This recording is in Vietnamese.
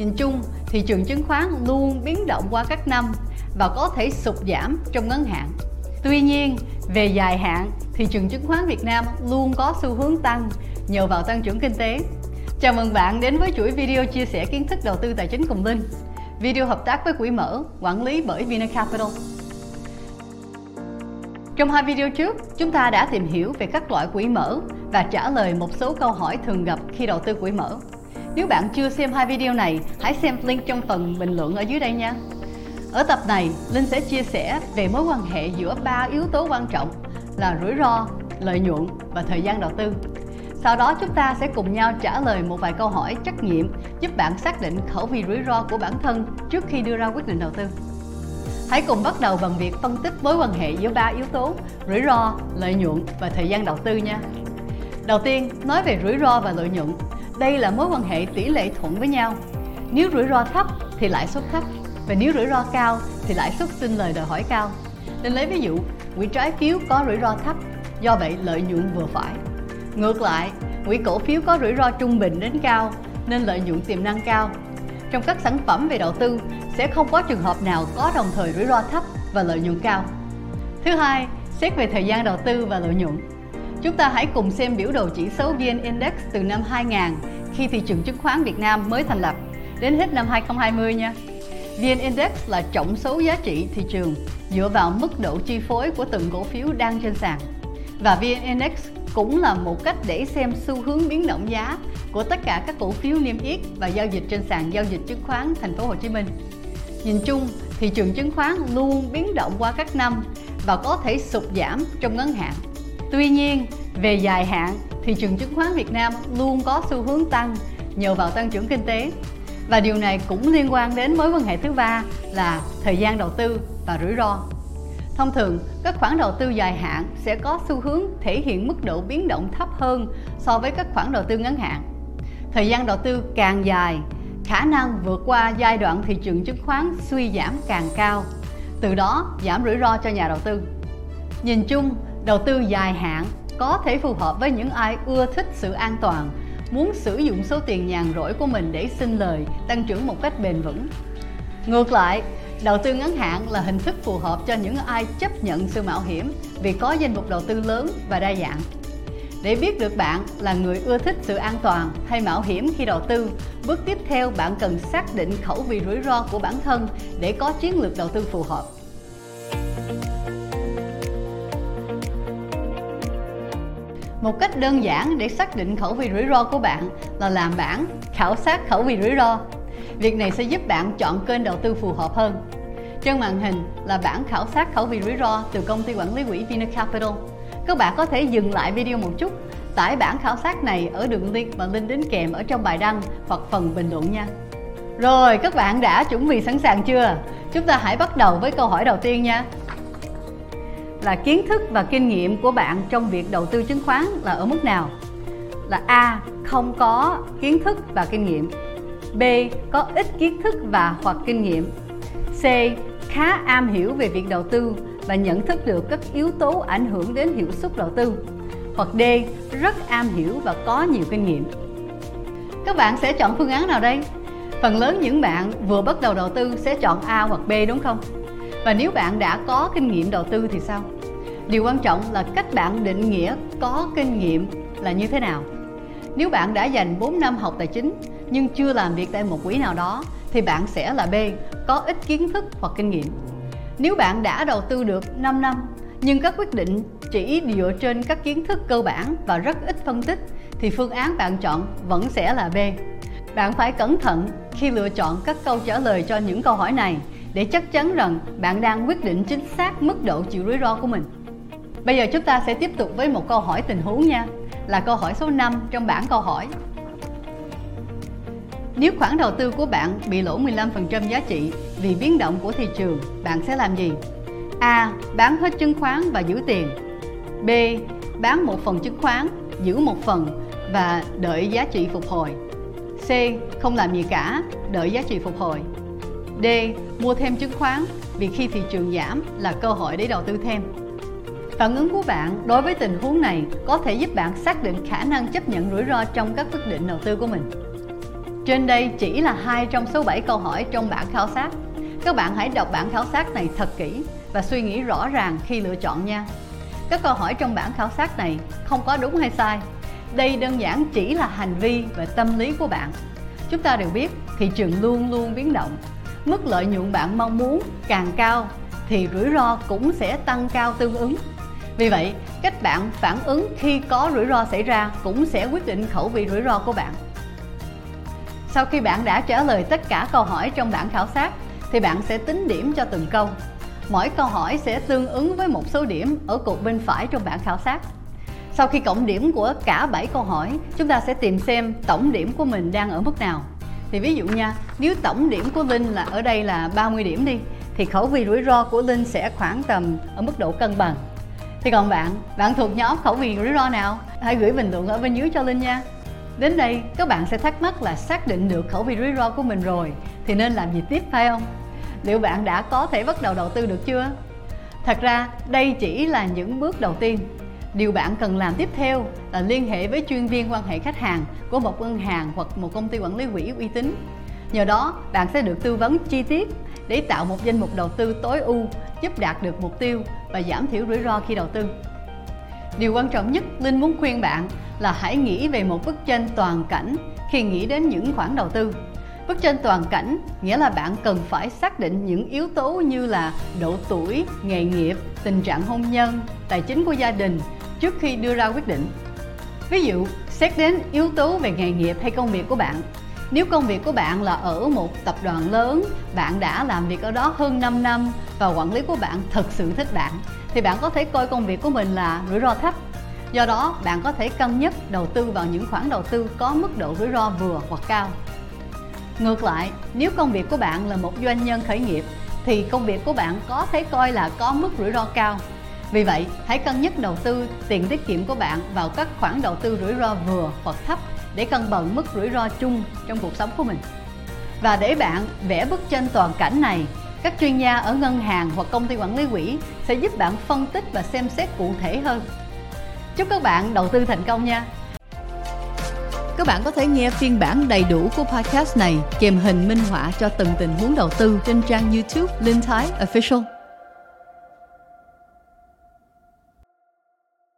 Nhìn chung, thị trường chứng khoán luôn biến động qua các năm và có thể sụt giảm trong ngắn hạn. Tuy nhiên, về dài hạn, thị trường chứng khoán Việt Nam luôn có xu hướng tăng nhờ vào tăng trưởng kinh tế. Chào mừng bạn đến với chuỗi video chia sẻ kiến thức đầu tư tài chính cùng Linh. Video hợp tác với Quỹ Mở, quản lý bởi Vinacapital. Trong hai video trước, chúng ta đã tìm hiểu về các loại quỹ mở và trả lời một số câu hỏi thường gặp khi đầu tư quỹ mở. Nếu bạn chưa xem hai video này, hãy xem link trong phần bình luận ở dưới đây nha. Ở tập này, Linh sẽ chia sẻ về mối quan hệ giữa ba yếu tố quan trọng là rủi ro, lợi nhuận và thời gian đầu tư. Sau đó chúng ta sẽ cùng nhau trả lời một vài câu hỏi trắc nghiệm giúp bạn xác định khẩu vị rủi ro của bản thân trước khi đưa ra quyết định đầu tư. Hãy cùng bắt đầu bằng việc phân tích mối quan hệ giữa ba yếu tố rủi ro, lợi nhuận và thời gian đầu tư nha. Đầu tiên, nói về rủi ro và lợi nhuận. Đây là mối quan hệ tỷ lệ thuận với nhau. Nếu rủi ro thấp thì lãi suất thấp và nếu rủi ro cao thì lãi suất xin lời đòi hỏi cao. Nên lấy ví dụ, quỹ trái phiếu có rủi ro thấp, do vậy lợi nhuận vừa phải. Ngược lại, quỹ cổ phiếu có rủi ro trung bình đến cao nên lợi nhuận tiềm năng cao. Trong các sản phẩm về đầu tư sẽ không có trường hợp nào có đồng thời rủi ro thấp và lợi nhuận cao. Thứ hai, xét về thời gian đầu tư và lợi nhuận. Chúng ta hãy cùng xem biểu đồ chỉ số VN Index từ năm 2000 khi thị trường chứng khoán Việt Nam mới thành lập đến hết năm 2020 nha. VN Index là tổng số giá trị thị trường dựa vào mức độ chi phối của từng cổ phiếu đang trên sàn. Và VN Index cũng là một cách để xem xu hướng biến động giá của tất cả các cổ phiếu niêm yết và giao dịch trên sàn giao dịch chứng khoán thành phố Hồ Chí Minh. Nhìn chung, thị trường chứng khoán luôn biến động qua các năm và có thể sụt giảm trong ngắn hạn. Tuy nhiên, về dài hạn, thị trường chứng khoán Việt Nam luôn có xu hướng tăng nhờ vào tăng trưởng kinh tế. Và điều này cũng liên quan đến mối quan hệ thứ ba là thời gian đầu tư và rủi ro. Thông thường, các khoản đầu tư dài hạn sẽ có xu hướng thể hiện mức độ biến động thấp hơn so với các khoản đầu tư ngắn hạn. Thời gian đầu tư càng dài, khả năng vượt qua giai đoạn thị trường chứng khoán suy giảm càng cao, từ đó giảm rủi ro cho nhà đầu tư. Nhìn chung, đầu tư dài hạn có thể phù hợp với những ai ưa thích sự an toàn, muốn sử dụng số tiền nhàn rỗi của mình để sinh lời, tăng trưởng một cách bền vững. Ngược lại, đầu tư ngắn hạn là hình thức phù hợp cho những ai chấp nhận sự mạo hiểm vì có danh mục đầu tư lớn và đa dạng. Để biết được bạn là người ưa thích sự an toàn hay mạo hiểm khi đầu tư, bước tiếp theo bạn cần xác định khẩu vị rủi ro của bản thân để có chiến lược đầu tư phù hợp. Một cách đơn giản để xác định khẩu vị rủi ro của bạn là làm bảng khảo sát khẩu vị rủi ro. Việc này sẽ giúp bạn chọn kênh đầu tư phù hợp hơn. Trên màn hình là bảng khảo sát khẩu vị rủi ro từ công ty quản lý quỹ Vinacapital. Các bạn có thể dừng lại video một chút, tải bản khảo sát này ở đường link mà link đính kèm ở trong bài đăng hoặc phần bình luận nha. Rồi, các bạn đã chuẩn bị sẵn sàng chưa? Chúng ta hãy bắt đầu với câu hỏi đầu tiên nha là kiến thức và kinh nghiệm của bạn trong việc đầu tư chứng khoán là ở mức nào? Là A. Không có kiến thức và kinh nghiệm B. Có ít kiến thức và hoặc kinh nghiệm C. Khá am hiểu về việc đầu tư và nhận thức được các yếu tố ảnh hưởng đến hiệu suất đầu tư hoặc D. Rất am hiểu và có nhiều kinh nghiệm Các bạn sẽ chọn phương án nào đây? Phần lớn những bạn vừa bắt đầu đầu tư sẽ chọn A hoặc B đúng không? Và nếu bạn đã có kinh nghiệm đầu tư thì sao? Điều quan trọng là cách bạn định nghĩa có kinh nghiệm là như thế nào. Nếu bạn đã dành 4 năm học tài chính nhưng chưa làm việc tại một quỹ nào đó thì bạn sẽ là B, có ít kiến thức hoặc kinh nghiệm. Nếu bạn đã đầu tư được 5 năm nhưng các quyết định chỉ dựa trên các kiến thức cơ bản và rất ít phân tích thì phương án bạn chọn vẫn sẽ là B. Bạn phải cẩn thận khi lựa chọn các câu trả lời cho những câu hỏi này để chắc chắn rằng bạn đang quyết định chính xác mức độ chịu rủi ro của mình. Bây giờ chúng ta sẽ tiếp tục với một câu hỏi tình huống nha, là câu hỏi số 5 trong bảng câu hỏi. Nếu khoản đầu tư của bạn bị lỗ 15% giá trị vì biến động của thị trường, bạn sẽ làm gì? A. Bán hết chứng khoán và giữ tiền. B. Bán một phần chứng khoán, giữ một phần và đợi giá trị phục hồi. C. Không làm gì cả, đợi giá trị phục hồi. D. Mua thêm chứng khoán, vì khi thị trường giảm là cơ hội để đầu tư thêm. Phản ứng của bạn đối với tình huống này có thể giúp bạn xác định khả năng chấp nhận rủi ro trong các quyết định đầu tư của mình. Trên đây chỉ là hai trong số 7 câu hỏi trong bản khảo sát. Các bạn hãy đọc bản khảo sát này thật kỹ và suy nghĩ rõ ràng khi lựa chọn nha. Các câu hỏi trong bản khảo sát này không có đúng hay sai. Đây đơn giản chỉ là hành vi và tâm lý của bạn. Chúng ta đều biết thị trường luôn luôn biến động. Mức lợi nhuận bạn mong muốn càng cao thì rủi ro cũng sẽ tăng cao tương ứng. Vì vậy, cách bạn phản ứng khi có rủi ro xảy ra cũng sẽ quyết định khẩu vị rủi ro của bạn. Sau khi bạn đã trả lời tất cả câu hỏi trong bản khảo sát thì bạn sẽ tính điểm cho từng câu. Mỗi câu hỏi sẽ tương ứng với một số điểm ở cột bên phải trong bảng khảo sát. Sau khi cộng điểm của cả 7 câu hỏi, chúng ta sẽ tìm xem tổng điểm của mình đang ở mức nào. Thì ví dụ nha, nếu tổng điểm của Linh là ở đây là 30 điểm đi, thì khẩu vị rủi ro của Linh sẽ khoảng tầm ở mức độ cân bằng. Thì còn bạn, bạn thuộc nhóm khẩu vị rủi ro nào? Hãy gửi bình luận ở bên dưới cho Linh nha. Đến đây, các bạn sẽ thắc mắc là xác định được khẩu vị rủi ro của mình rồi thì nên làm gì tiếp phải không? Liệu bạn đã có thể bắt đầu đầu tư được chưa? Thật ra, đây chỉ là những bước đầu tiên. Điều bạn cần làm tiếp theo là liên hệ với chuyên viên quan hệ khách hàng của một ngân hàng hoặc một công ty quản lý quỹ uy tín. Nhờ đó, bạn sẽ được tư vấn chi tiết để tạo một danh mục đầu tư tối ưu, giúp đạt được mục tiêu và giảm thiểu rủi ro khi đầu tư. Điều quan trọng nhất Linh muốn khuyên bạn là hãy nghĩ về một bức tranh toàn cảnh khi nghĩ đến những khoản đầu tư. Bức tranh toàn cảnh nghĩa là bạn cần phải xác định những yếu tố như là độ tuổi, nghề nghiệp, tình trạng hôn nhân, tài chính của gia đình trước khi đưa ra quyết định. Ví dụ, xét đến yếu tố về nghề nghiệp hay công việc của bạn. Nếu công việc của bạn là ở một tập đoàn lớn, bạn đã làm việc ở đó hơn 5 năm và quản lý của bạn thật sự thích bạn, thì bạn có thể coi công việc của mình là rủi ro thấp Do đó, bạn có thể cân nhắc đầu tư vào những khoản đầu tư có mức độ rủi ro vừa hoặc cao. Ngược lại, nếu công việc của bạn là một doanh nhân khởi nghiệp thì công việc của bạn có thể coi là có mức rủi ro cao. Vì vậy, hãy cân nhắc đầu tư tiền tiết kiệm của bạn vào các khoản đầu tư rủi ro vừa hoặc thấp để cân bằng mức rủi ro chung trong cuộc sống của mình. Và để bạn vẽ bức tranh toàn cảnh này, các chuyên gia ở ngân hàng hoặc công ty quản lý quỹ sẽ giúp bạn phân tích và xem xét cụ thể hơn Chúc các bạn đầu tư thành công nha. Các bạn có thể nghe phiên bản đầy đủ của podcast này kèm hình minh họa cho từng tình huống đầu tư trên trang YouTube Linh Thái Official.